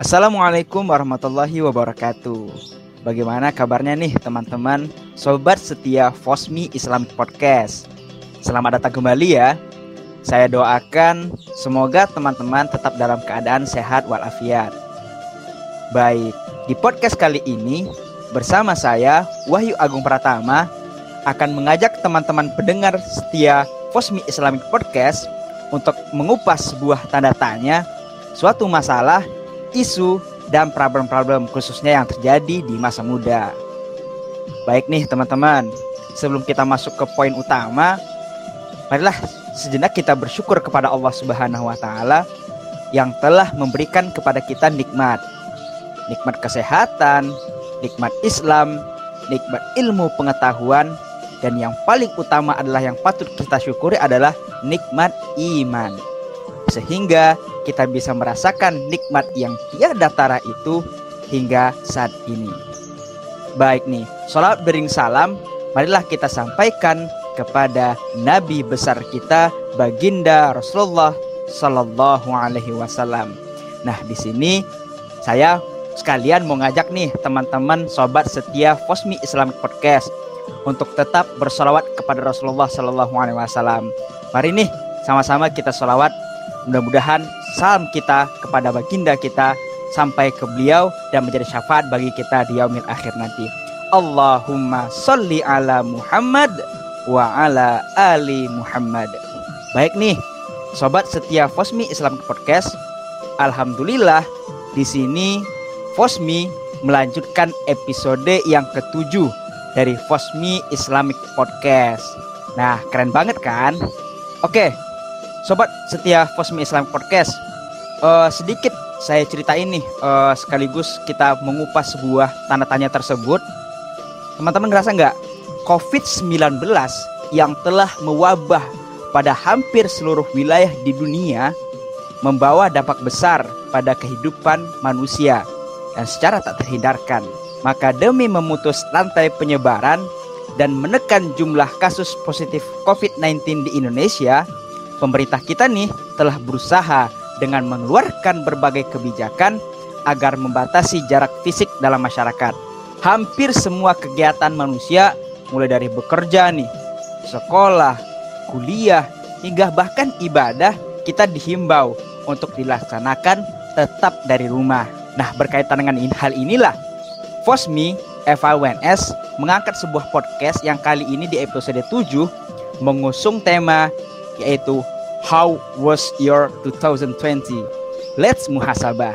Assalamualaikum warahmatullahi wabarakatuh. Bagaimana kabarnya nih teman-teman sobat setia Fosmi Islamic Podcast? Selamat datang kembali ya. Saya doakan semoga teman-teman tetap dalam keadaan sehat walafiat. Baik, di podcast kali ini bersama saya Wahyu Agung Pratama akan mengajak teman-teman pendengar setia Fosmi Islamic Podcast untuk mengupas sebuah tanda tanya suatu masalah isu, dan problem-problem khususnya yang terjadi di masa muda. Baik nih teman-teman, sebelum kita masuk ke poin utama, marilah sejenak kita bersyukur kepada Allah Subhanahu wa taala yang telah memberikan kepada kita nikmat. Nikmat kesehatan, nikmat Islam, nikmat ilmu pengetahuan, dan yang paling utama adalah yang patut kita syukuri adalah nikmat iman. Sehingga kita bisa merasakan nikmat yang tiada tara itu hingga saat ini. Baik nih, sholat bering salam, marilah kita sampaikan kepada Nabi besar kita, Baginda Rasulullah Sallallahu Alaihi Wasallam. Nah, di sini saya sekalian mau ngajak nih teman-teman sobat setia Fosmi Islamic Podcast untuk tetap bersolawat kepada Rasulullah Sallallahu Alaihi Wasallam. Mari nih sama-sama kita solawat. Mudah-mudahan salam kita kepada baginda kita sampai ke beliau dan menjadi syafaat bagi kita di yaumil akhir nanti. Allahumma salli ala Muhammad wa ala ali Muhammad. Baik nih, sobat setia Fosmi Islam Podcast. Alhamdulillah di sini Fosmi melanjutkan episode yang ketujuh dari Fosmi Islamic Podcast. Nah, keren banget kan? Oke, Sobat setia Fosmi Islam Podcast, uh, sedikit saya ceritain nih uh, sekaligus kita mengupas sebuah tanda tanya tersebut. Teman-teman ngerasa nggak COVID-19 yang telah mewabah pada hampir seluruh wilayah di dunia membawa dampak besar pada kehidupan manusia dan secara tak terhindarkan. Maka demi memutus rantai penyebaran dan menekan jumlah kasus positif COVID-19 di Indonesia, pemerintah kita nih telah berusaha dengan mengeluarkan berbagai kebijakan agar membatasi jarak fisik dalam masyarakat. Hampir semua kegiatan manusia mulai dari bekerja nih, sekolah, kuliah, hingga bahkan ibadah kita dihimbau untuk dilaksanakan tetap dari rumah. Nah, berkaitan dengan hal inilah Fosmi FAWNS mengangkat sebuah podcast yang kali ini di episode 7 mengusung tema yaitu How was your 2020? Let's muhasabah.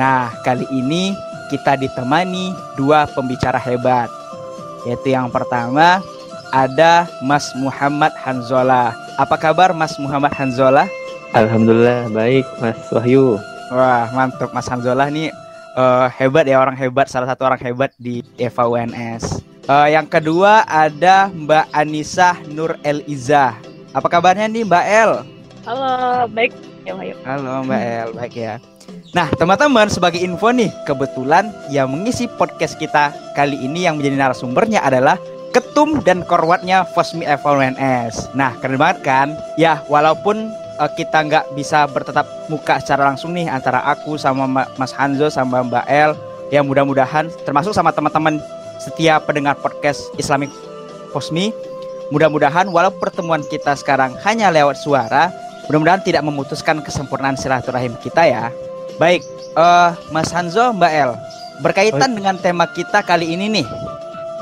Nah, kali ini kita ditemani dua pembicara hebat. Yaitu yang pertama ada Mas Muhammad Hanzola. Apa kabar Mas Muhammad Hanzola? Alhamdulillah baik Mas Wahyu. Wah, mantap Mas Hanzola nih uh, hebat ya orang hebat, salah satu orang hebat di Eva UNS. Uh, yang kedua ada Mbak Anissa Nur Eliza. Apa kabarnya nih Mbak El? Halo, baik. Ya, ayo. Halo Mbak El, baik ya. Nah, teman-teman, sebagai info nih, kebetulan yang mengisi podcast kita kali ini yang menjadi narasumbernya adalah ketum dan korwatnya Fosmi FLNS. Nah, keren banget kan? Ya, walaupun uh, kita nggak bisa bertetap muka secara langsung nih antara aku sama Mas Hanzo sama Mbak El, ya mudah-mudahan termasuk sama teman-teman setiap pendengar podcast Islamic Fosmi Mudah-mudahan walau pertemuan kita sekarang hanya lewat suara, mudah-mudahan tidak memutuskan kesempurnaan silaturahim kita ya. Baik, uh, Mas Hanzo, Mbak El, berkaitan Baik. dengan tema kita kali ini nih,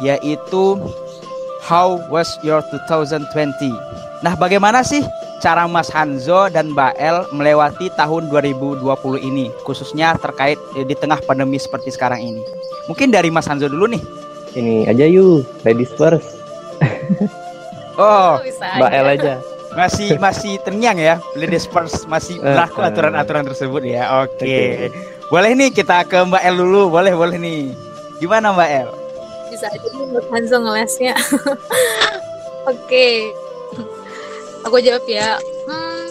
yaitu How was your 2020? Nah, bagaimana sih cara Mas Hanzo dan Mbak El melewati tahun 2020 ini, khususnya terkait eh, di tengah pandemi seperti sekarang ini? Mungkin dari Mas Hanzo dulu nih. Ini aja yuk, ladies first. Oh, Mbak El aja. Masih masih tenyang ya, ladies first masih eh, berlaku eh. aturan-aturan tersebut ya. Oke. Okay. Okay. Boleh nih kita ke Mbak El dulu, boleh boleh nih. Gimana Mbak El? Bisa aja nih Hanzo ngelesnya. Oke. okay. Aku jawab ya. Hmm,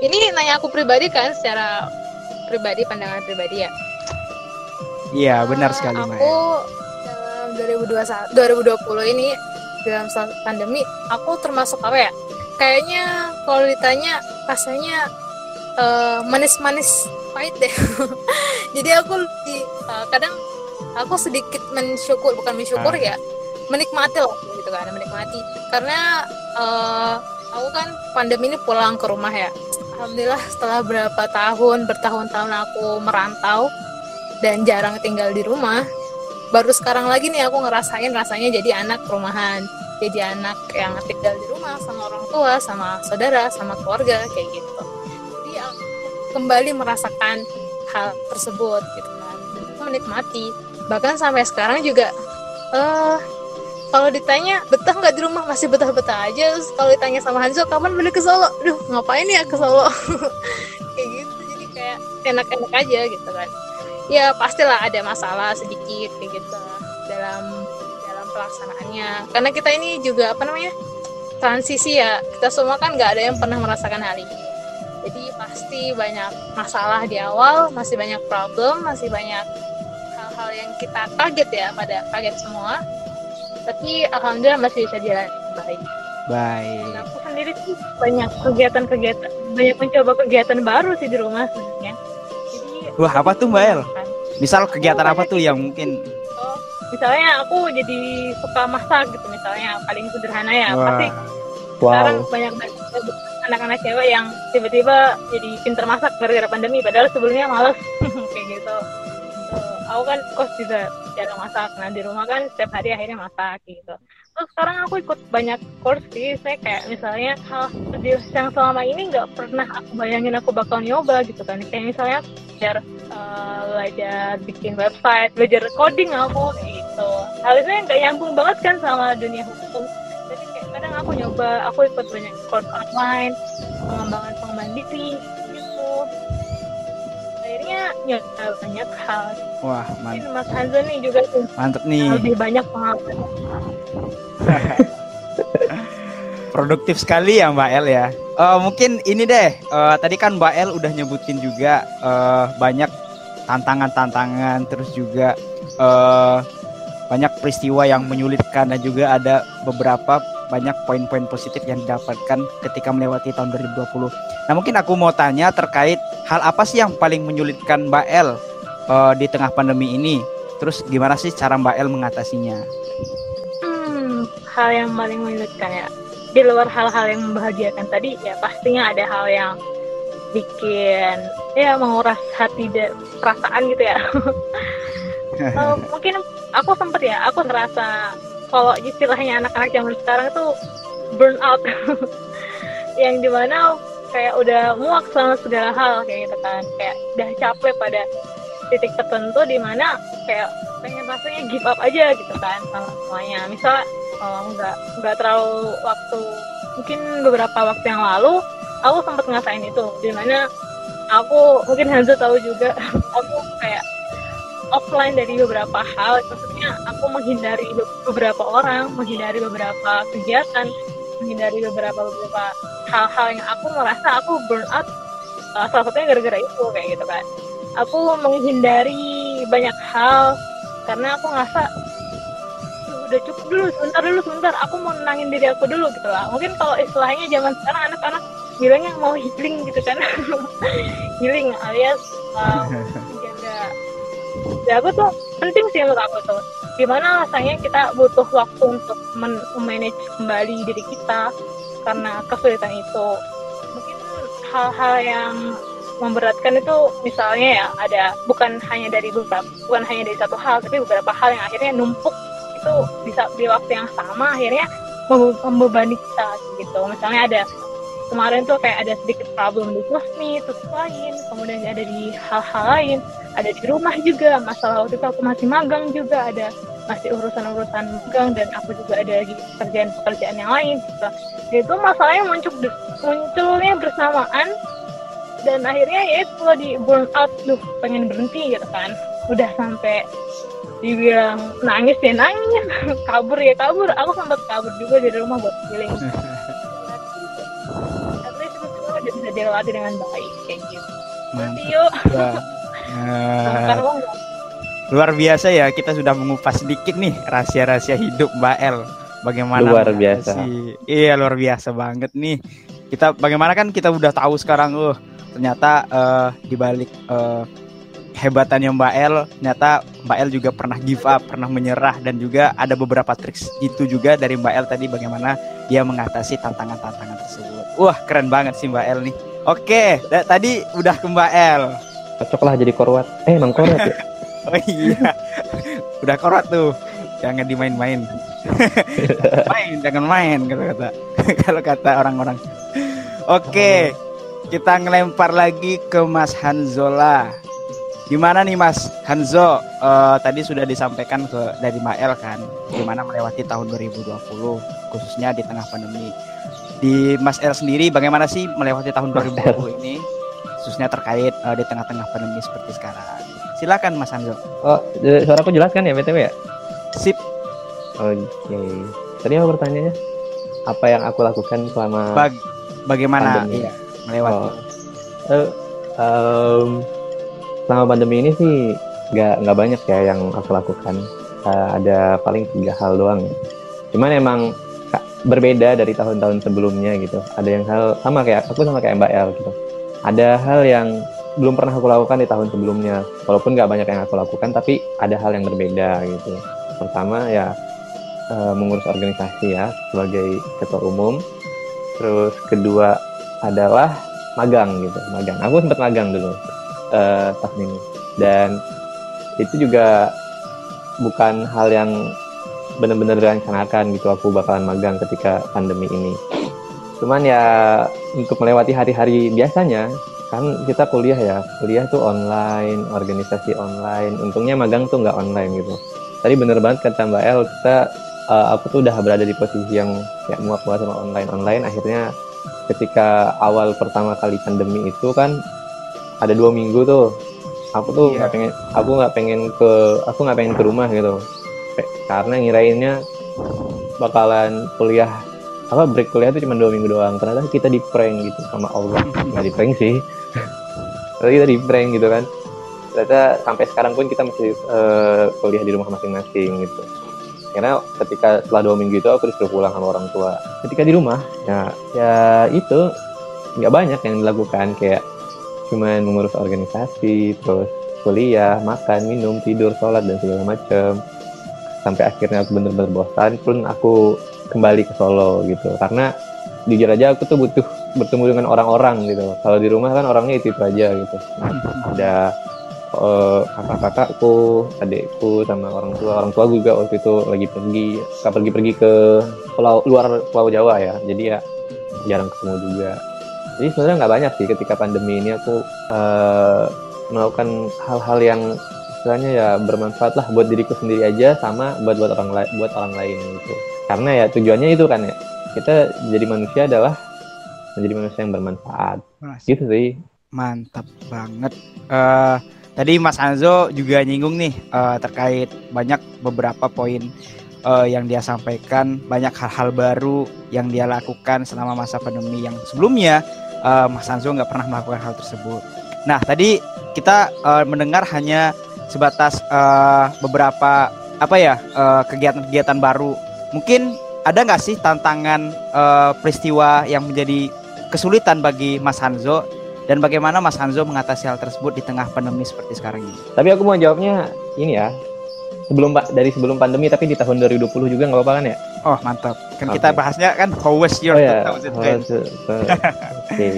ini nanya aku pribadi kan secara pribadi pandangan pribadi ya. Iya, benar sekali, Mbak. Aku dalam 2021 2020 ini dalam pandemi aku termasuk apa ya? Kayaknya kalau ditanya rasanya eh, manis-manis pahit deh. Jadi aku lebih, eh, kadang aku sedikit mensyukur bukan mensyukur Ah. ya menikmati lah gitu kan menikmati. Karena eh, aku kan pandemi ini pulang ke rumah ya. Alhamdulillah setelah berapa tahun bertahun-tahun aku merantau dan jarang tinggal di rumah baru sekarang lagi nih aku ngerasain rasanya jadi anak rumahan. Jadi anak yang tinggal di rumah sama orang tua sama saudara sama keluarga kayak gitu. Jadi aku kembali merasakan hal tersebut gitu kan. Menikmati. Bahkan sampai sekarang juga eh kalau ditanya betah nggak di rumah? Masih betah-betah aja. Terus kalau ditanya sama Hanzo kapan balik ke Solo? Duh ngapain ya ke Solo? Kayak gitu. Jadi kayak enak-enak aja gitu kan ya pastilah ada masalah sedikit kayak gitu dalam dalam pelaksanaannya. Karena kita ini juga apa namanya transisi ya. Kita semua kan nggak ada yang pernah merasakan hal ini. Jadi pasti banyak masalah di awal masih banyak problem masih banyak hal-hal yang kita kaget ya pada kaget semua. Tapi alhamdulillah masih bisa jalan baik. Baik. dan aku sendiri sih banyak kegiatan-kegiatan banyak mencoba kegiatan baru sih di rumah sebenarnya. Jadi Wah, apa tuh, Mbak El? Misal kegiatan apa tuh yang mungkin? Oh, misalnya aku jadi suka masak gitu misalnya paling sederhana ya. Pasti sekarang Wow. banyak banget anak-anak cewek yang tiba-tiba jadi pinter masak gara-gara pandemi padahal sebelumnya males. Kayak gitu. Aku kan kos juga jarang masak. Nah di rumah kan setiap hari akhirnya masak gitu sekarang aku ikut banyak course sih. Saya kayak misalnya hal yang selama ini nggak pernah aku bayangin aku bakal nyoba gitu kan. Kayak misalnya belajar eh, belajar bikin website belajar coding aku gitu. Yang nggak nyambung banget kan sama dunia hukum. Jadi kayak kadang aku nyoba aku ikut banyak course online pengembangan pengembangan diri ya banyak hal wah mungkin man- Mas Hanzo nih juga tuh mantep nih. lebih banyak pengalaman Produktif sekali ya Mbak El ya. Eh, mungkin ini deh. eh, tadi kan Mbak El udah nyebutin juga eh, banyak tantangan-tantangan, terus juga eh, banyak peristiwa yang menyulitkan dan juga ada beberapa banyak poin-poin positif yang didapatkan ketika melewati tahun 2020. Nah mungkin aku mau tanya terkait hal apa sih yang paling menyulitkan Mbak El eh, di tengah pandemi ini? Terus gimana sih cara Mbak El mengatasinya? Hmm, hal yang paling menyulitkan ya. Di luar hal-hal yang membahagiakan tadi, ya pastinya ada hal yang bikin ya menguras hati dan perasaan gitu ya. Eh, mungkin aku sempet ya, aku ngerasa kalau istilahnya anak-anak zaman sekarang tuh burn out, yang di mana kayak udah muak sama segala hal kayak gitu kan, kayak udah capek pada titik tertentu di mana kayak pengen rasanya give up aja gitu kan sama semuanya. Misal oh, nggak nggak terlalu waktu mungkin beberapa waktu yang lalu aku sempat ngasain itu. Di mana aku mungkin Hanzo tahu juga aku kayak offline dari beberapa hal. Maksudnya aku menghindari be- beberapa orang menghindari beberapa kegiatan menghindari beberapa beberapa hal-hal yang aku merasa aku burn out. Uh, salah satunya gara-gara itu kayak gitu kan aku menghindari banyak hal karena aku ngerasa "Duh, udah cukup dulu sebentar dulu sebentar aku mau nenangin diri aku dulu gitu lah. Mungkin kalau istilahnya zaman sekarang anak-anak bilangnya mau healing gitu kan. Healing alias uh, menjaga. Ya aku tuh penting sih menurut aku tuh gimana rasanya kita butuh waktu untuk manage kembali diri kita karena kesulitan itu? Mungkin hal-hal yang memberatkan itu misalnya ya ada bukan hanya dari beberapa bukan hanya dari satu hal tapi beberapa hal yang akhirnya numpuk itu bisa di waktu yang sama akhirnya membe- membebani kita gitu. Misalnya ada kemarin tuh kayak ada sedikit problem di resmi terus lain kemudian ada di hal-hal lain ada di rumah juga masalah waktu itu aku masih magang juga ada masih urusan-urusan magang dan aku juga ada lagi pekerjaan-pekerjaan yang lain gitu. Itu masalahnya muncul munculnya bersamaan dan akhirnya ya itu di burn out duh pengen berhenti gitu kan. Udah sampai dibilang nangis ya nangis. Kabur ya kabur. Aku sempat kabur juga dari rumah buat healing. Least itu semua udah bisa dilewati dengan baik kayak gitu. Mantap. yuk luar biasa ya kita sudah mengupas sedikit nih rahasia-rahasia hidup Mbak El. Bagaimana Luar mengatasi- Iya luar biasa banget nih. Kita bagaimana kan kita udah tahu sekarang oh ternyata eh, di balik eh, hebatannya Mbak El, ternyata Mbak El juga pernah give up, pernah menyerah dan juga ada beberapa triks itu juga dari Mbak El tadi bagaimana dia mengatasi tantangan-tantangan tersebut. Wah, keren banget sih Mbak El nih. Oke, tadi udah ke Mbak El. Cocok lah jadi korwat. Eh, emang korwat ya? Oh iya. Udah korot tuh. Jangan dimain-main. main, jangan main kata kata. Kalau kata orang-orang. Oke. Kita ngelempar lagi ke Mas Hanzola. Gimana nih Mas Hanzo? Eh, tadi sudah disampaikan ke dari Mael kan, gimana melewati tahun 2020 khususnya di tengah pandemi. Di Mas El sendiri bagaimana sih melewati tahun 2020 ini khususnya terkait eh, di tengah-tengah pandemi seperti sekarang. Silakan Mas Hanzo. Oh, suaraku jelas kan ya BTW ya? Sip. Oke. Tadi apa pertanyaannya? Apa yang aku lakukan selama Bag- bagaimana Pandemi. iya, melewati? Oh. Eh, em, selama pandemi ini sih nggak nggak banyak ya yang aku lakukan. Eh, ada paling tiga hal doang. ya. Cuman emang berbeda dari tahun-tahun sebelumnya gitu. Ada yang hal sama kayak aku sama kayak Mbak El gitu. Ada hal yang belum pernah aku lakukan di tahun sebelumnya. Walaupun nggak banyak yang aku lakukan, tapi ada hal yang berbeda gitu. Pertama ya eh, mengurus organisasi ya sebagai ketua umum. Terus kedua adalah magang gitu, magang. Aku sempat magang dulu eh, tahun ini dan itu juga bukan hal yang benar-benar direncanakan gitu aku bakalan magang ketika pandemi ini. Cuman ya untuk melewati hari-hari biasanya kan kita kuliah ya, kuliah tuh online, organisasi online. Untungnya magang tuh nggak online gitu. Tadi bener banget kata Mbak El, kita eh, aku tuh udah berada di posisi yang kayak muak banget sama online online. Akhirnya ketika awal pertama kali pandemi itu kan ada dua minggu tuh aku tuh Iya. nggak pengen aku nggak pengen ke aku nggak pengen ke rumah gitu karena ngirainnya bakalan kuliah apa break kuliah tuh cuma dua minggu doang ternyata kita di prank gitu sama Allah nggak di prank sih tapi kita di prank gitu kan. Ternyata sampai sekarang pun kita masih eh, kuliah di rumah masing-masing gitu. Karena ketika setelah dua minggu itu aku disuruh pulang sama orang tua. Ketika di rumah ya ya itu nggak banyak yang dilakukan. Kayak cuman mengurus organisasi terus kuliah makan minum tidur sholat dan segala macam sampai akhirnya aku bener-bener bosan pun aku kembali ke Solo gitu. Karena jujur aja aku tuh butuh bertemu dengan orang-orang gitu. Kalau di rumah kan orangnya itu itu aja gitu. Ada eh, kakak-kakakku adikku sama orang tua. Orang tua juga waktu itu lagi pergi suka pergi-pergi ke pulau luar pulau Jawa ya. Jadi ya jarang ketemu juga. Jadi sebenarnya nggak banyak sih ketika pandemi ini aku eh, melakukan hal-hal yang istilahnya ya bermanfaat lah buat diriku sendiri aja sama buat buat orang lain buat orang lain gitu. Karena ya tujuannya itu kan ya kita jadi manusia adalah menjadi manusia yang bermanfaat Mas, gitu sih Mantap banget. Eh tadi Mas Anzo juga nyinggung nih eh, terkait banyak beberapa poin eh, yang dia sampaikan, banyak hal-hal baru yang dia lakukan selama masa pandemi yang sebelumnya eh, Mas Anzo nggak pernah melakukan hal tersebut. Nah tadi kita eh, mendengar hanya sebatas eh, beberapa apa ya eh, kegiatan-kegiatan baru. Mungkin ada nggak sih tantangan eh, peristiwa yang menjadi kesulitan bagi Mas Hanzo dan bagaimana Mas Hanzo mengatasi hal tersebut di tengah pandemi seperti sekarang ini? tapi aku mau jawabnya ini ya sebelum pak dari sebelum pandemi tapi di tahun 2020 juga nggak apa-apa kan ya Oh mantap, kan kita Oke. bahasnya kan how was your oh ya 2020? Oh, se- se- oke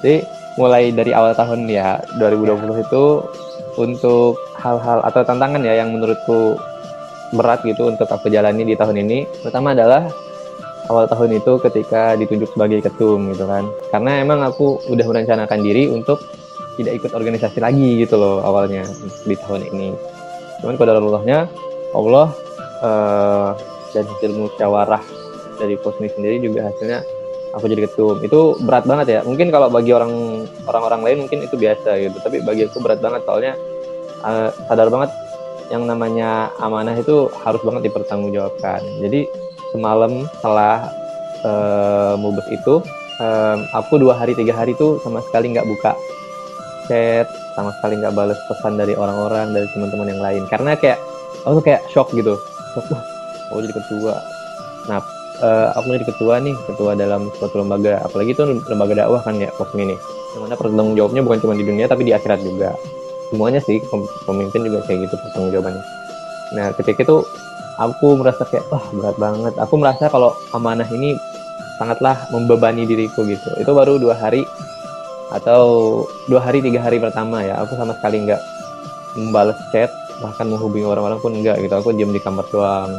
jadi mulai dari awal tahun ya 2020 itu untuk hal-hal atau tantangan ya yang menurutku berat gitu untuk aku jalani di tahun ini pertama adalah awal tahun itu ketika ditunjuk sebagai ketum gitu kan. Karena emang aku udah merencanakan diri untuk tidak ikut organisasi lagi gitu loh awalnya di tahun ini. Cuman pada Allahnya Allah eh, dan hasil musyawarah dari Posmi sendiri juga hasilnya aku jadi ketum. Itu berat banget ya. Mungkin kalau bagi orang orang-orang lain mungkin itu biasa gitu. Tapi bagi aku berat banget soalnya eh, sadar banget yang namanya amanah itu harus banget dipertanggungjawabkan. Jadi semalam setelah eh, mubes itu em, aku dua hari tiga hari tuh sama sekali nggak buka chat sama sekali nggak balas pesan dari orang-orang dari teman-teman yang lain. Karena kayak aku tuh kayak shock gitu. Aku jadi ketua. Nah eh, aku jadi ketua nih ketua dalam suatu lembaga. Apalagi itu lembaga dakwah kan ya Kosmi nih yang mana pertanggung jawabnya bukan cuma di dunia tapi di akhirat juga. Semuanya sih pemimpin juga kayak gitu pertanggung jawabannya. Nah ketika itu aku merasa kayak wah berat banget. Aku merasa kalau amanah ini sangatlah membebani diriku gitu. Itu baru dua hari atau dua hari tiga hari pertama ya. Aku sama sekali nggak membalas chat bahkan menghubungi orang-orang pun enggak gitu. Aku diam di kamar doang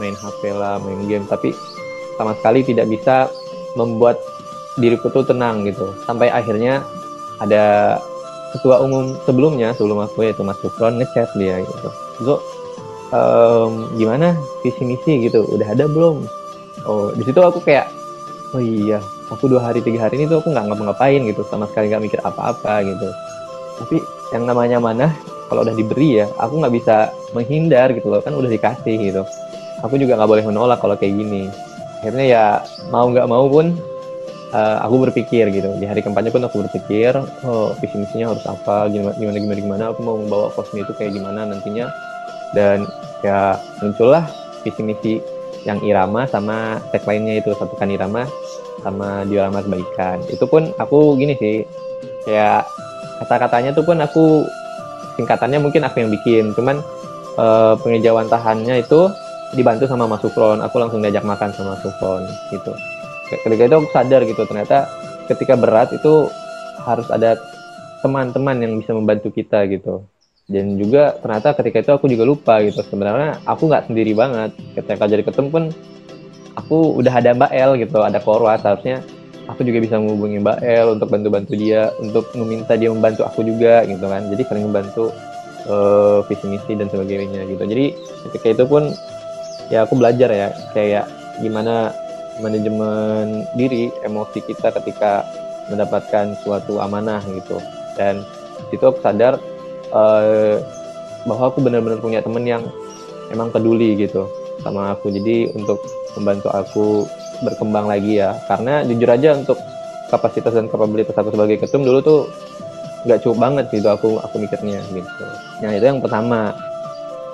main HP lah main game. Tapi sama sekali tidak bisa membuat diriku tuh tenang gitu. Sampai akhirnya ada ketua umum sebelumnya sebelum aku yaitu Mas Sukron ngechat dia gitu. Zo um, gimana visi misi gitu udah ada belum? Oh di situ aku kayak oh iya aku dua hari tiga hari ini tuh aku nggak ngapa-ngapain gitu sama sekali nggak mikir apa-apa gitu. Tapi yang namanya mana kalau udah diberi ya aku nggak bisa menghindar gitu loh kan udah dikasih gitu. Aku juga nggak boleh menolak kalau kayak gini. Akhirnya ya mau nggak mau pun uh, aku berpikir gitu. Di hari keempatnya pun aku berpikir oh visi misinya harus apa gimana gimana gimana gimana aku mau membawa kosmi itu kayak gimana nantinya dan ya muncullah visi misi yang irama sama tagline-nya itu satukan irama sama diorama kebaikan. Itu pun aku gini sih kayak kata-katanya tuh pun aku singkatannya mungkin aku yang bikin. Cuman uh, pengejauhan tahannya itu dibantu sama Mas Sufron. Aku langsung diajak makan sama Sufron gitu. Ketika itu aku sadar gitu ternyata ketika berat itu harus ada teman-teman yang bisa membantu kita gitu dan juga ternyata ketika itu aku juga lupa gitu. Sebenarnya aku nggak sendiri banget. Ketika jadi ketemu pun aku udah ada Mbak El gitu ada korwa. Seharusnya aku juga bisa menghubungi Mbak El untuk bantu-bantu dia untuk meminta dia membantu aku juga gitu kan. Jadi saling membantu uh, visi misi dan sebagainya gitu. Jadi ketika itu pun ya aku belajar ya kayak gimana manajemen diri emosi kita ketika mendapatkan suatu amanah gitu. Dan itu aku sadar uh, bahwa aku benar-benar punya temen yang emang peduli gitu sama aku. Jadi untuk membantu aku berkembang lagi ya. Karena jujur aja untuk kapasitas dan kapabilitas aku sebagai ketum dulu tuh nggak cukup banget gitu aku aku mikirnya gitu. Nah itu yang pertama.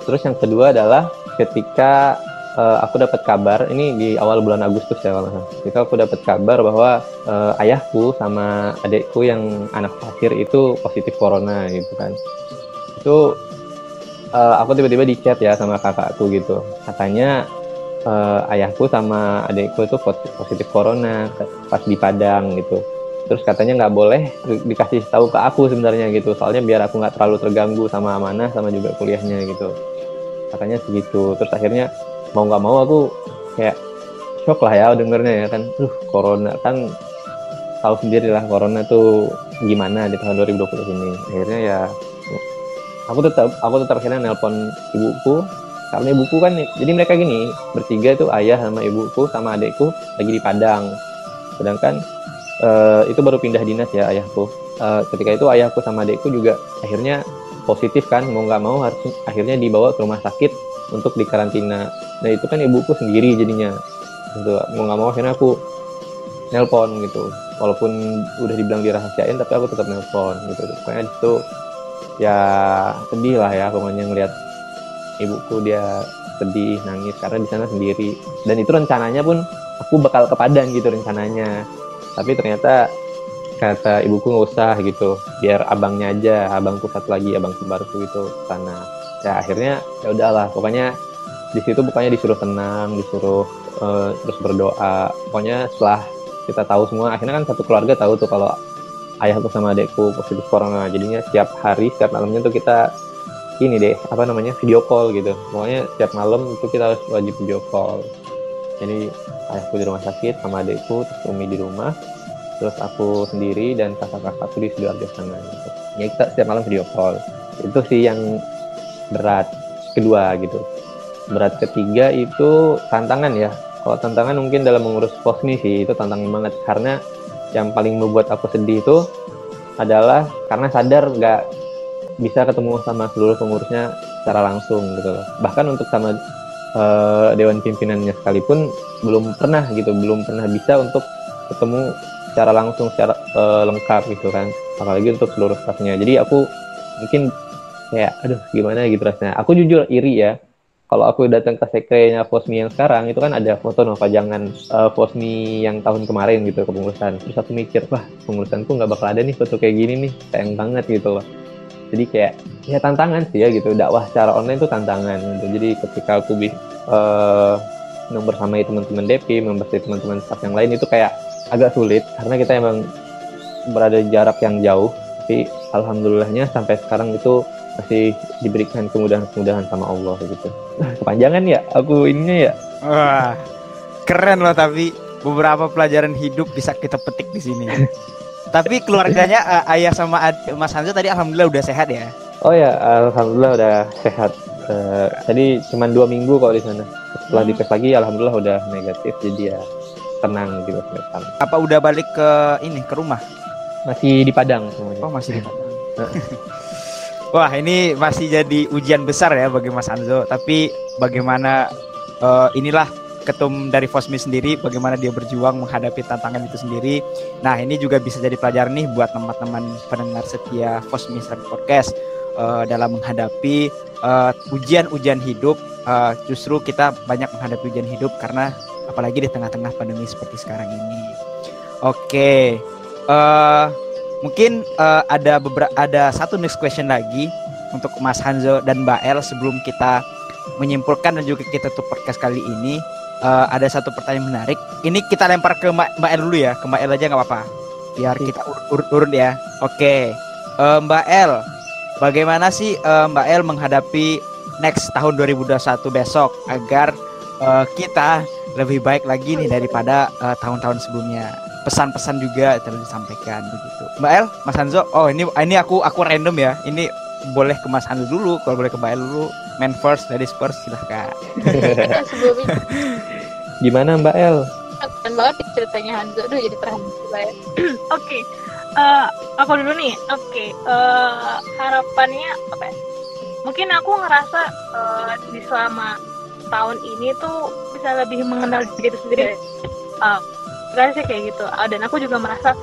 Terus yang kedua adalah ketika uh, aku dapat kabar ini di awal bulan Agustus ya kalau itu aku dapat kabar bahwa uh, ayahku sama adikku yang anak terakhir itu positif corona gitu kan itu uh, aku tiba-tiba di chat ya sama kakakku gitu. Katanya uh, ayahku sama adikku itu positif corona pas di Padang gitu. Terus katanya nggak boleh dikasih tahu ke aku sebenarnya gitu. Soalnya biar aku nggak terlalu terganggu sama amanah sama juga kuliahnya gitu. Katanya segitu. Terus akhirnya mau nggak mau aku kayak shock lah ya dengernya ya kan. Duh, corona kan tahu sendiri lah corona tuh gimana di tahun 2020 ini. Akhirnya ya aku tetap aku tetap akhirnya nelpon ibuku. Karena ibuku kan jadi mereka gini bertiga itu ayah sama ibuku sama adikku lagi di Padang. Sedangkan uh, itu baru pindah dinas ya ayahku. Uh, ketika itu ayahku sama adikku juga akhirnya positif kan mau nggak mau harus akhirnya dibawa ke rumah sakit untuk dikarantina. Nah itu kan ibuku sendiri jadinya. Gitu mau nggak mau akhirnya aku nelpon gitu. Walaupun udah dibilang dirahasiain tapi aku tetap nelpon gitu. Pokoknya itu ya sedih lah ya pokoknya ngelihat ibuku dia sedih nangis karena di sana sendiri. Dan itu rencananya pun aku bakal ke Padang gitu rencananya. Tapi ternyata kata ibuku nggak usah gitu biar abangnya aja abangku satu lagi abangku baruku itu sana. Ya akhirnya ya udahlah pokoknya di situ pokoknya disuruh tenang disuruh uh, terus berdoa. Pokoknya setelah kita tahu semua akhirnya kan satu keluarga tahu tuh kalau ayahku sama adekku positif corona. Jadinya setiap hari setiap malamnya tuh kita ini deh apa namanya video call gitu. Pokoknya setiap malam itu kita harus wajib video call. Jadi ayahku di rumah sakit sama adekku terus Umi di rumah terus aku sendiri dan kakak-kakakku di sidoarjo sana gitu. ya kita setiap malam video call. Itu sih yang berat kedua gitu. Berat ketiga itu tantangan ya. Kalau tantangan mungkin dalam mengurus posmi sih itu tantangan banget. Karena yang paling membuat aku sedih itu adalah karena sadar nggak bisa ketemu sama seluruh pengurusnya secara langsung gitu loh. Bahkan untuk sama uh, dewan pimpinannya sekalipun belum pernah gitu, belum pernah bisa untuk ketemu secara langsung secara uh, lengkap gitu kan. Apalagi untuk seluruh staffnya. Jadi aku mungkin kayak aduh gimana gitu rasanya. Aku jujur iri ya kalau aku datang ke sekrenya Fosmi yang sekarang itu kan ada foto Nova Jangan uh, Fosmi yang tahun kemarin gitu kepengurusan terus aku mikir wah pengurusanku nggak bakal ada nih foto kayak gini nih sayang banget gitu loh. Jadi kayak ya tantangan sih ya gitu dakwah secara online itu tantangan gitu. jadi ketika aku uh, membersamai teman-teman DP membersih teman-teman staff yang lain itu kayak agak sulit. Karena kita emang berada di jarak yang jauh tapi alhamdulillahnya sampai sekarang itu masih diberikan kemudahan-kemudahan sama Allah gitu. Kepanjangan ya aku ininya ya. Wah, keren loh tapi beberapa pelajaran hidup bisa kita petik di sini. tapi keluarganya uh, ayah sama Mas Hanzo tadi alhamdulillah udah sehat ya. Oh ya, alhamdulillah udah sehat. Uh, tadi cuma dua minggu kalau di sana. Setelah hmm. dites lagi, alhamdulillah udah negatif, jadi ya tenang di Batam. Apa udah balik ke ini ke rumah? Masih di Padang semuanya. Oh masih di Padang. Wah ini masih jadi ujian besar ya bagi Mas Anzo. Tapi bagaimana uh, inilah ketum dari Fosmi sendiri, bagaimana dia berjuang menghadapi tantangan itu sendiri. Nah ini juga bisa jadi pelajaran nih buat teman-teman pendengar setia Fosmi Podcast uh, dalam menghadapi uh, ujian-ujian hidup. Uh, justru kita banyak menghadapi ujian hidup karena apalagi di tengah-tengah pandemi seperti sekarang ini. Oke. Okay. Uh, Mungkin uh, ada beberapa ada satu next question lagi untuk Mas Hanzo dan Mbak El sebelum kita menyimpulkan dan juga kita tutup podcast kali ini. Uh, ada satu pertanyaan menarik. Ini kita lempar ke Mbak, Mbak El dulu ya, ke Mbak El aja nggak apa-apa. Biar kita urut urut ya. Oke, okay. uh, Mbak El, bagaimana sih uh, Mbak El menghadapi next tahun 2021 besok agar uh, kita lebih baik lagi nih daripada tahun-tahun uh, sebelumnya? Pesan-pesan juga terus disampaikan begitu. Mbak El, Mas Hanzo, oh ini ini aku aku random ya. Ini boleh ke Mas Hanzo dulu, kalau boleh ke Mbak El dulu. Man first, ladies first, silahkan. Gimana Mbak El? Keren banget ceritanya Hanzo, aduh jadi terharu Oke, okay. uh, eh, aku dulu nih. Oke, okay. uh, eh, harapannya apa? Ya? Mungkin aku ngerasa uh, di selama tahun ini tuh bisa lebih mengenal diri sendiri. Uh, kan sih kayak gitu. Ah, dan aku juga merasa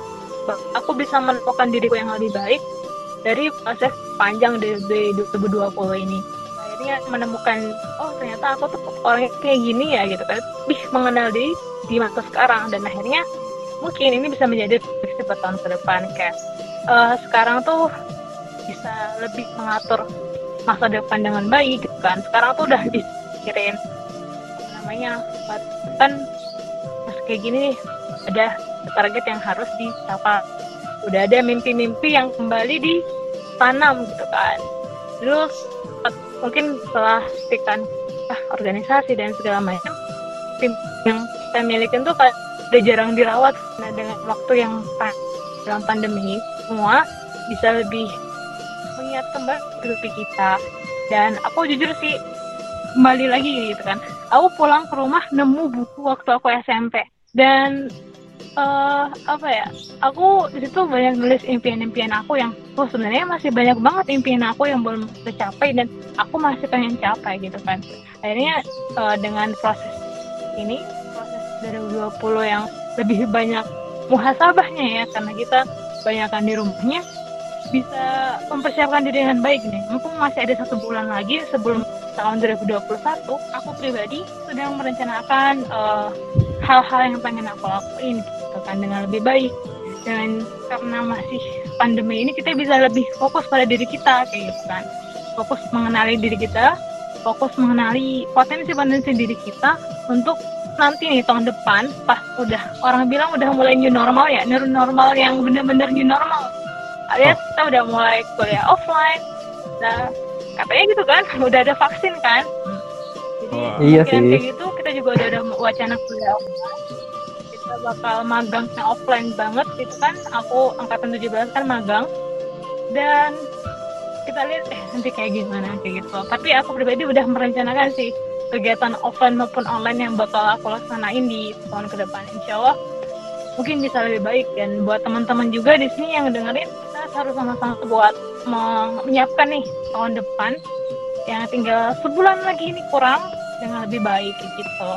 aku bisa menemukan diriku yang lebih baik dari proses panjang di, di 2020 ini. Akhirnya menemukan oh ternyata aku tuh orangnya kayak gini ya gitu kan. Lebih mengenal diri di masa sekarang. Dan akhirnya mungkin ini bisa menjadi beberapa tahun ke depan kayak uh, sekarang tuh bisa lebih mengatur masa depan dengan baik gitu kan. Sekarang tuh udah dikirim namanya kan kayak gini nih ada target yang harus dicapai udah ada mimpi-mimpi yang kembali ditanam gitu kan. Terus mungkin setelah sekian ah, organisasi dan segala macam tim yang kita miliki itu kan udah jarang dirawat. Nah dengan waktu yang dalam pandemi semua bisa lebih mengingat kembali grup kita. Dan aku jujur sih kembali lagi gitu kan. Aku pulang ke rumah nemu buku waktu aku SMP dan uh, apa ya aku di situ banyak nulis impian-impian aku yang oh sebenarnya masih banyak banget impian aku yang belum tercapai dan aku masih pengen capai gitu kan. Akhirnya uh, dengan proses ini proses 2020 yang lebih banyak muhasabahnya ya karena kita banyakkan di rumahnya bisa mempersiapkan diri dengan baik nih. Mumpung masih ada satu bulan lagi sebelum tahun 2021 aku pribadi sedang merencanakan uh, hal-hal yang pengen aku lakuin gitu kan dengan lebih baik. Dan karena masih pandemi ini kita bisa lebih fokus pada diri kita kayak gitu kan. Fokus mengenali diri kita fokus mengenali potensi-potensi diri kita untuk nanti nih tahun depan pas udah orang bilang udah mulai new normal ya new normal yang bener-bener new normal. Alias oh. kita udah mulai kuliah offline. Nah katanya gitu kan udah ada vaksin kan? Jadi iya sih. kayak gitu kita juga udah ada wacana kuliah offline bakal magangnya offline banget itu kan. Aku angkatan 17 kan magang. Dan kita lihat eh nanti kayak gimana kayak gitu. Tapi aku pribadi udah merencanakan sih kegiatan offline maupun online yang bakal aku laksanain di tahun ke depan. Insya Allah mungkin bisa lebih baik. Dan buat teman-teman juga di sini yang dengerin kita harus sama-sama buat menyiapkan nih tahun depan. Yang tinggal sebulan lagi ini kurang dengan lebih baik gitu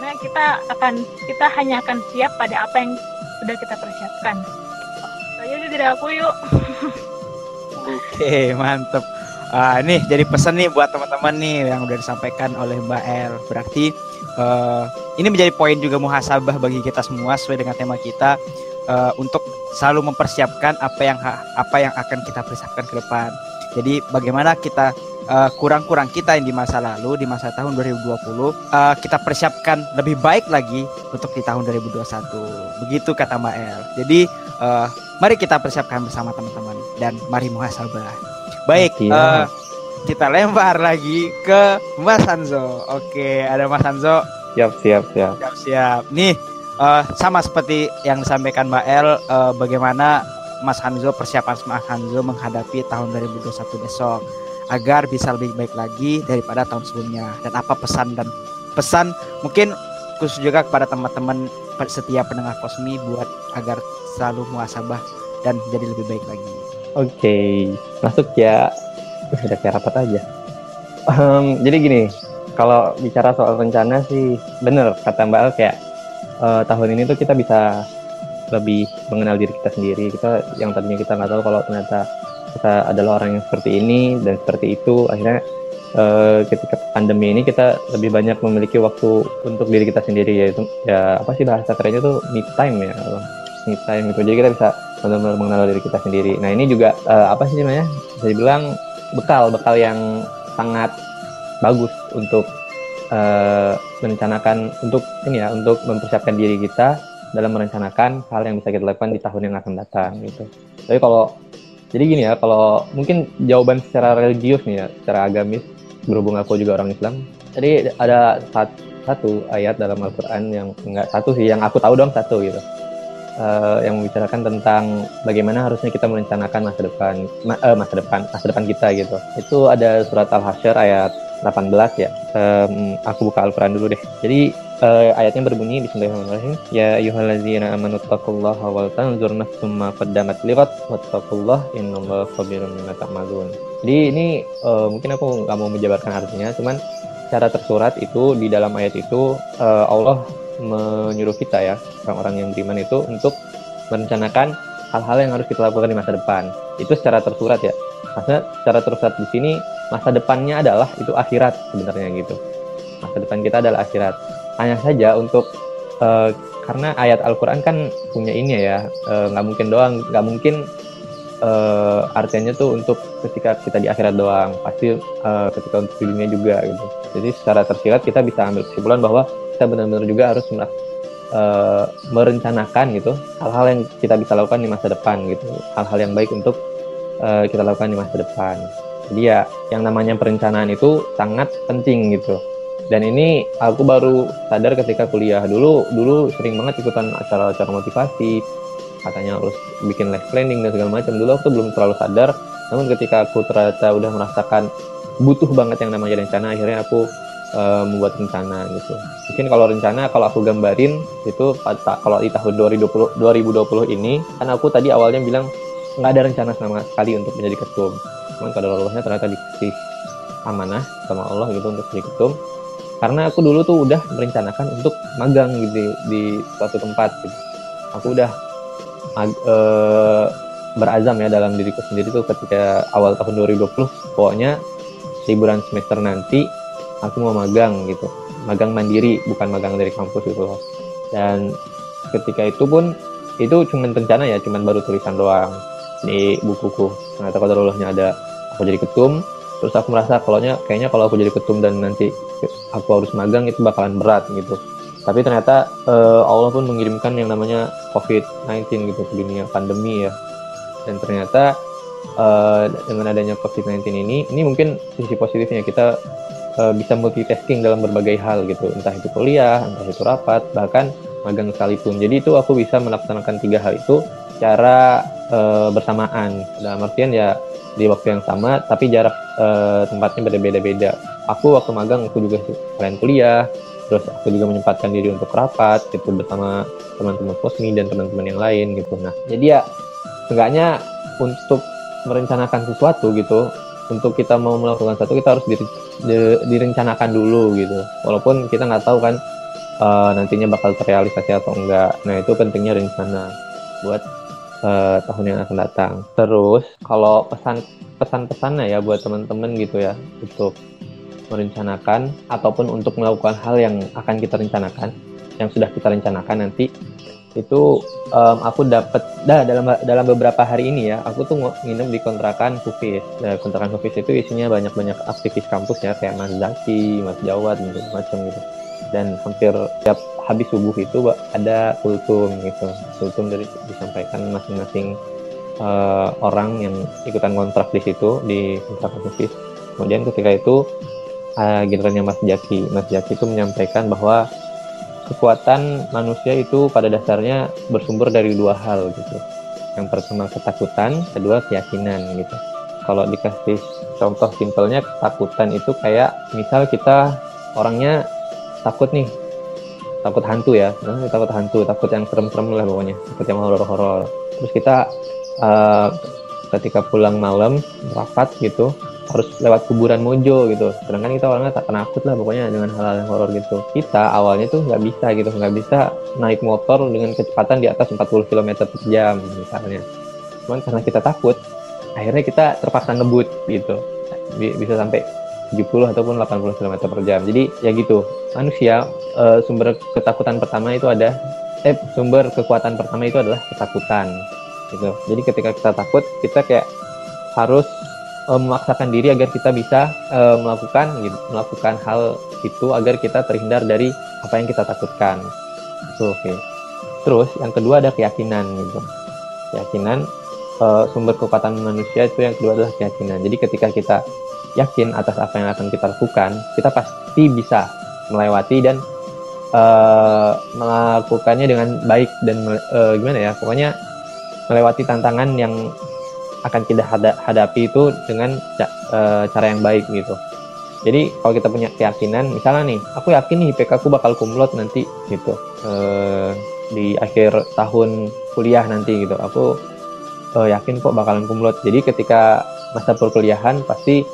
karena kita akan kita hanya akan siap pada apa yang sudah kita persiapkan jadi tidak aku yuk oke mantep Ah, nih jadi pesan nih buat teman-teman nih yang udah disampaikan oleh Mbak El. Berarti uh, ini menjadi poin juga muhasabah bagi kita semua sesuai dengan tema kita uh, untuk selalu mempersiapkan apa yang apa yang akan kita persiapkan ke depan. Jadi bagaimana kita uh, kurang-kurang kita yang di masa lalu di masa tahun 2020 uh, kita persiapkan lebih baik lagi untuk di tahun 2021. Begitu kata Mbak El. Jadi uh, mari kita persiapkan bersama teman-teman dan mari muhasabah. Baik, uh, kita lempar lagi ke Mas Hanzo. Oke, ada Mas Hanzo. Siap, siap, siap. Siap, siap. Nih, uh, sama seperti yang disampaikan Mbak El, uh, bagaimana Mas Hanzo persiapan Mas Hanzo menghadapi tahun 2021 besok agar bisa lebih baik lagi daripada tahun sebelumnya. Dan apa pesan dan pesan mungkin khusus juga kepada teman-teman setiap pendengar Kosmi buat agar selalu muasabah dan jadi lebih baik lagi. Oke, okay. masuk ya. Udah kayak rapat aja. Um, jadi gini, kalau bicara soal rencana sih bener kata Mbak El kayak uh, tahun ini tuh kita bisa lebih mengenal diri kita sendiri. Kita yang tadinya kita nggak tahu kalau ternyata kita adalah orang yang seperti ini dan seperti itu. Akhirnya uh, ketika pandemi ini kita lebih banyak memiliki waktu untuk diri kita sendiri yaitu ya apa sih bahasa kerennya tuh me time ya me time gitu. Jadi kita bisa benar-benar mengenal diri kita sendiri. Nah ini juga uh, apa sih namanya? Bisa dibilang bekal bekal yang sangat bagus untuk uh, merencanakan untuk ini ya untuk mempersiapkan diri kita dalam merencanakan hal yang bisa kita lakukan di tahun yang akan datang gitu. Tapi kalau jadi gini ya, kalau mungkin jawaban secara religius nih ya, secara agamis berhubung aku juga orang Islam. Jadi ada satu ayat dalam Al-Quran yang enggak satu sih, yang aku tahu dong satu gitu uh, yang membicarakan tentang bagaimana harusnya kita merencanakan masa depan ma uh, masa depan masa depan kita gitu. Itu ada surat Al-Hasyr ayat 18 ya. Um, aku buka Al-Qur'an dulu deh. Jadi uh, ayatnya berbunyi bismillahirrahmanirrahim. Ya ayyuhallazina amanu taqullaha wal tanzur nafsum ma qaddamat liqat wattaqullaha innallaha khabirum bima ta'malun. Jadi ini uh, mungkin aku nggak mau menjabarkan artinya, cuman cara tersurat itu di dalam ayat itu uh, Allah menyuruh kita ya orang-orang yang beriman itu untuk merencanakan hal-hal yang harus kita lakukan di masa depan. Itu secara tersurat ya. Maksudnya secara tersurat di sini masa depannya adalah itu akhirat sebenarnya gitu. Masa depan kita adalah akhirat. Hanya saja untuk uh, karena ayat Al-Quran kan punya ini ya, eh, nggak uh, mungkin doang, nggak mungkin uh, artinya tuh untuk ketika kita di akhirat doang, pasti uh, ketika untuk dunia juga gitu. Jadi secara tersirat kita bisa ambil kesimpulan bahwa kita benar-benar juga harus uh, merencanakan gitu hal-hal yang kita bisa lakukan di masa depan gitu. Hal-hal yang baik untuk uh, kita lakukan di masa depan. Jadi ya yang namanya perencanaan itu sangat penting gitu dan ini aku baru sadar ketika kuliah dulu dulu sering banget ikutan acara-acara motivasi katanya harus bikin life planning dan segala macam dulu aku tuh belum terlalu sadar namun ketika aku ternyata udah merasakan butuh banget yang namanya rencana akhirnya aku uh, membuat rencana gitu. Mungkin kalau rencana kalau aku gambarin itu kalau di tahun 2020 2020 ini kan aku tadi awalnya bilang nggak ada rencana sama sekali untuk menjadi ketum. Cuman kalau Allahnya ternyata dikasih amanah sama Allah gitu untuk jadi ketum. Karena aku dulu tuh udah merencanakan untuk magang gitu di, di suatu tempat gitu. Aku udah mag, uh, berazam ya dalam diriku sendiri tuh ketika awal tahun 2020 pokoknya liburan semester nanti aku mau magang gitu. Magang mandiri bukan magang dari kampus gitu loh. Dan ketika itu pun itu cuma rencana ya cuma baru tulisan doang di bukuku. Ternyata kodarullahnya ada aku jadi ketum. Terus aku merasa kalau kayaknya kalau aku jadi ketum dan nanti aku harus magang itu bakalan berat gitu. Tapi ternyata uh, Allah pun mengirimkan yang namanya COVID-19 gitu ke dunia pandemi ya. Dan ternyata uh, dengan adanya COVID-19 ini ini mungkin sisi positifnya kita uh, bisa multitasking dalam berbagai hal gitu. Entah itu kuliah entah itu rapat bahkan magang sekalipun. Jadi itu aku bisa melaksanakan tiga hal itu secara uh, bersamaan. Dalam artian ya di waktu yang sama tapi jarak uh, tempatnya berbeda-beda aku waktu magang aku juga selain kuliah. Terus aku juga menyempatkan diri untuk rapat gitu bersama teman-teman kosmi dan teman-teman yang lain gitu. Nah jadi ya enggaknya untuk merencanakan sesuatu gitu untuk kita mau melakukan satu kita harus diri, di, direncanakan dulu gitu. Walaupun kita nggak tahu kan uh, nantinya bakal terrealisasi atau enggak. Nah itu pentingnya rencana buat uh, tahun yang akan datang. Terus kalau pesan pesan-pesannya ya buat teman-teman gitu ya untuk merencanakan ataupun untuk melakukan hal yang akan kita rencanakan yang sudah kita rencanakan nanti itu um, aku dapat dah dalam dalam beberapa hari ini ya aku tuh nginep di kontrakan Kufis. Nah, kontrakan Kufis itu isinya banyak banyak aktivis kampus ya kayak Mas Zaki Mas Jawad gitu macam gitu. Dan hampir tiap habis subuh itu ada kultum gitu. Kultum dari disampaikan masing-masing uh, orang yang ikutan kontrak di situ di kontrakan Kufis. Kemudian ketika itu uh, gilirannya Mas Jaki Mas Jaki itu menyampaikan bahwa kekuatan manusia itu pada dasarnya bersumber dari dua hal gitu. Yang pertama ketakutan, kedua keyakinan gitu. Kalau dikasih contoh simpelnya ketakutan itu kayak misal kita orangnya takut nih, takut hantu ya, nah, takut hantu, takut yang serem-serem lah pokoknya, takut yang horor-horor. Terus kita uh, ketika pulang malam rapat gitu, harus lewat kuburan Mojo gitu. Sedangkan kita orangnya tak penakut lah pokoknya dengan hal-hal yang horor gitu. Kita awalnya tuh nggak bisa gitu nggak bisa naik motor dengan kecepatan di atas 40 km per jam misalnya. Cuman karena kita takut akhirnya kita terpaksa ngebut gitu. Bisa sampai 70 ataupun 80 km per jam. Jadi ya gitu. Manusia e, sumber ketakutan pertama itu ada eh sumber kekuatan pertama itu adalah ketakutan gitu. Jadi ketika kita takut kita kayak harus uh, memaksakan diri agar kita bisa uh, melakukan gitu, melakukan hal itu agar kita terhindar dari apa yang kita takutkan. Itu oke. Okay. Terus yang kedua ada keyakinan gitu. Keyakinan uh, sumber kekuatan manusia itu yang kedua adalah keyakinan. Jadi ketika kita yakin atas apa yang akan kita lakukan, kita pasti bisa melewati dan uh, melakukannya dengan baik dan uh, gimana ya? Pokoknya melewati tantangan yang akan kita hadapi itu dengan uh, cara yang baik gitu. Jadi kalau kita punya keyakinan, misalnya nih, aku yakin nih IPK aku bakal kumlot nanti gitu uh, di akhir tahun kuliah nanti gitu. Aku uh, yakin kok bakalan kumlot. Jadi ketika masa perkuliahan pasti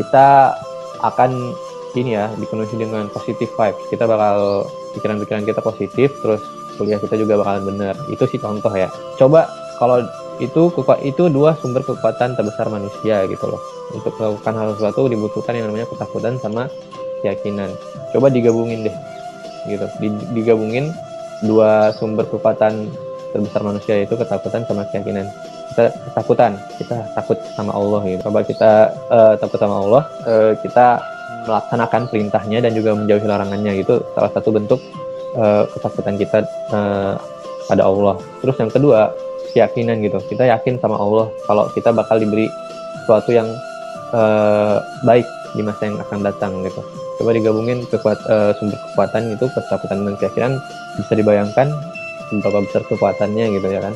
kita akan ini ya dipenuhi dengan positif vibes. Kita bakal pikiran-pikiran kita positif, terus kuliah kita juga bakalan bener. Itu sih contoh ya. Coba kalau itu itu dua sumber kekuatan terbesar manusia gitu loh. Untuk melakukan hal sesuatu dibutuhkan yang namanya ketakutan sama keyakinan. Coba digabungin deh gitu. Digabungin dua sumber kekuatan terbesar manusia itu ketakutan sama keyakinan. Kita ketakutan kita takut sama Allah gitu. Coba kita uh, takut sama Allah uh, kita melaksanakan perintahnya dan juga menjauhi larangannya. Itu salah satu bentuk uh, ketakutan kita uh, pada Allah. Terus yang kedua keyakinan gitu. Kita yakin sama Allah kalau kita bakal diberi sesuatu yang uh, baik di masa yang akan datang gitu. Coba digabungin kekuat uh, sumber kekuatan itu ketakutan dan keyakinan bisa dibayangkan seberapa besar kekuatannya gitu ya kan.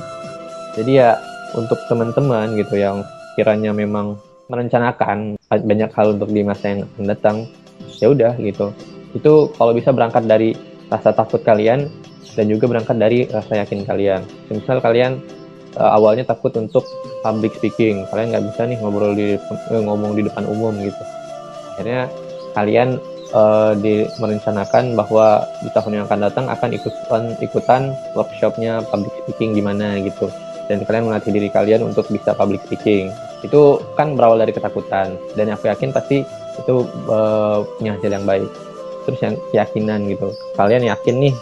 Jadi ya untuk teman-teman gitu yang kiranya memang merencanakan banyak hal untuk di masa yang akan datang ya udah gitu. Itu kalau bisa berangkat dari rasa takut kalian dan juga berangkat dari rasa yakin kalian. Misal kalian uh, awalnya takut untuk public speaking. Kalian nggak bisa nih ngobrol di eh, ngomong di depan umum gitu. Akhirnya kalian uh, di merencanakan bahwa di tahun yang akan datang akan ikutan ikutan workshopnya public speaking gimana gitu. Dan kalian melatih diri kalian untuk bisa public speaking. Itu kan berawal dari ketakutan. Dan aku yakin pasti itu uh, punya hasil yang baik. Terus yang keyakinan gitu. Kalian yakin nih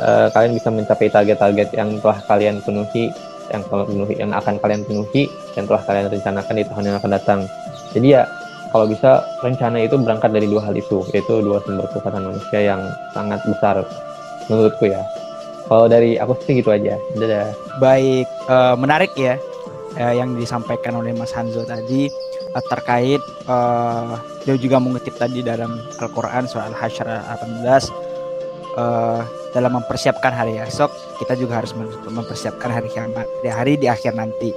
uh, kalian bisa mencapai target-target yang telah kalian penuhi yang penuhi yang akan kalian penuhi yang telah kalian rencanakan di tahun yang akan datang. Jadi ya kalau bisa rencana itu berangkat dari dua hal itu, yaitu dua sumber kekuatan manusia yang sangat besar menurutku ya. Kalau dari aku sih gitu aja. Dadah. Baik, uh, menarik ya uh, yang disampaikan oleh Mas Hanzo tadi uh, terkait uh, dia juga mengutip tadi dalam Al-Qur'an surah Al-Hasyr 18 uh, dalam mempersiapkan hari esok kita juga harus mempersiapkan hari kiamat di hari di akhir nanti.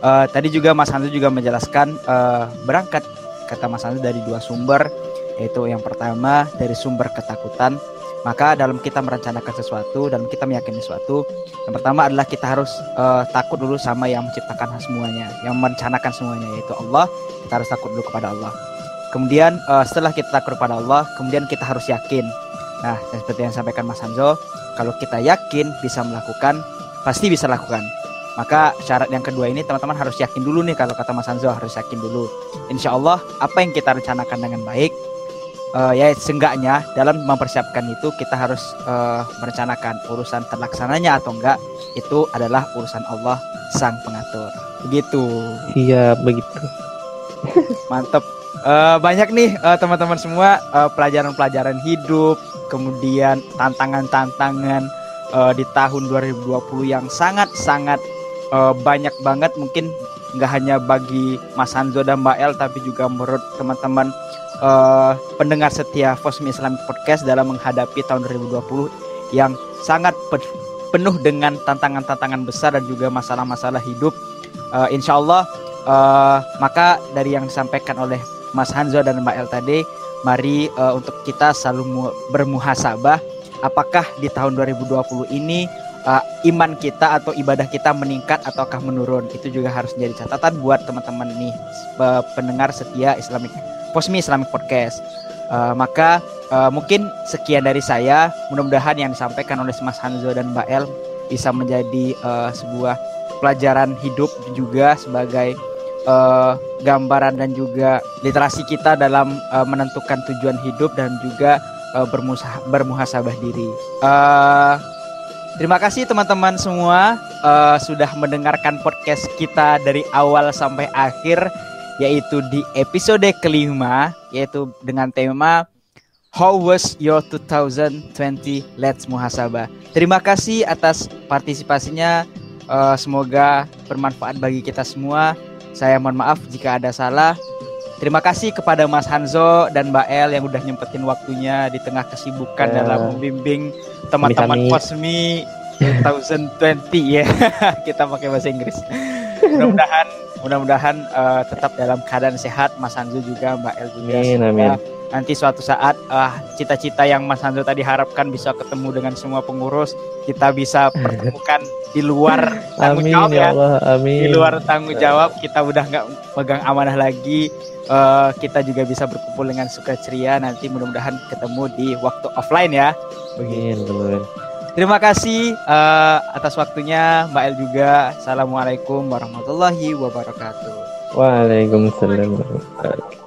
Uh, tadi juga Mas Hantu juga menjelaskan uh, berangkat. Kata Mas Hantu dari dua sumber yaitu yang pertama dari sumber ketakutan. Maka dalam kita merencanakan sesuatu dan kita meyakini sesuatu yang pertama adalah kita harus uh, takut dulu sama yang menciptakan semuanya yang merencanakan semuanya yaitu Allah. Kita harus takut dulu kepada Allah. Kemudian uh, setelah kita takut kepada Allah kemudian kita harus yakin Nah, seperti yang sampaikan Mas Hanzo, kalau kita yakin bisa melakukan, pasti bisa lakukan. Maka syarat yang kedua ini teman-teman harus yakin dulu nih kalau kata Mas Hanzo harus yakin dulu. Insya Allah apa yang kita rencanakan dengan baik uh, ya seenggaknya dalam mempersiapkan itu kita harus uh, merencanakan urusan terlaksananya atau enggak itu adalah urusan Allah sang pengatur. Begitu. Iya begitu. Mantep. Uh, banyak nih uh, teman-teman semua pelajaran-pelajaran uh, hidup, kemudian tantangan-tantangan uh, di tahun 2020 yang sangat-sangat uh, banyak banget mungkin nggak hanya bagi Mas Hanzo dan Mbak El tapi juga menurut teman-teman uh, pendengar setia Fosmi Islamic Podcast dalam menghadapi tahun 2020 yang sangat penuh dengan tantangan-tantangan besar dan juga masalah-masalah hidup. Uh, insya Allah, uh, maka dari yang disampaikan oleh Mas Hanzo dan Mbak El tadi, mari uh, untuk kita selalu bermuhasabah apakah di tahun 2020 ini uh, iman kita atau ibadah kita meningkat ataukah menurun itu juga harus jadi catatan buat teman-teman nih pendengar setia Islamic Posmi Islamic Podcast. Uh, maka uh, mungkin sekian dari saya. Mudah-mudahan yang disampaikan oleh Mas Hanzo dan Mbak El bisa menjadi uh, sebuah pelajaran hidup juga sebagai uh, gambaran dan juga literasi kita dalam uh, menentukan tujuan hidup dan juga uh, bermuhasabah diri. Uh, Terima kasih teman-teman semua uh, sudah mendengarkan podcast kita dari awal sampai akhir yaitu di episode kelima yaitu dengan tema How was your 2020 Let's Muhasabah. Terima kasih atas partisipasinya. Uh, semoga bermanfaat bagi kita semua. Saya mohon maaf jika ada salah. Terima kasih kepada Mas Hanzo dan Mbak El yang udah nyempetin waktunya di tengah kesibukan uh, dalam membimbing teman-teman Posmi 2020 ya. Kita pakai bahasa Inggris. Mudah-mudahan mudah-mudahan uh, tetap dalam keadaan sehat Mas Hanzo juga Mbak El juga amin, amin. nanti suatu saat uh, cita-cita yang Mas Hanzo tadi harapkan bisa ketemu dengan semua pengurus kita bisa pertemukan di luar tanggung amin, jawab ya, ya Allah, amin. di luar tanggung jawab kita udah nggak pegang amanah lagi uh, kita juga bisa berkumpul dengan suka ceria nanti mudah-mudahan ketemu di waktu offline ya begitu Terima kasih uh, atas waktunya Mbak El juga. Assalamualaikum warahmatullahi wabarakatuh. Waalaikumsalam warahmatullahi wabarakatuh.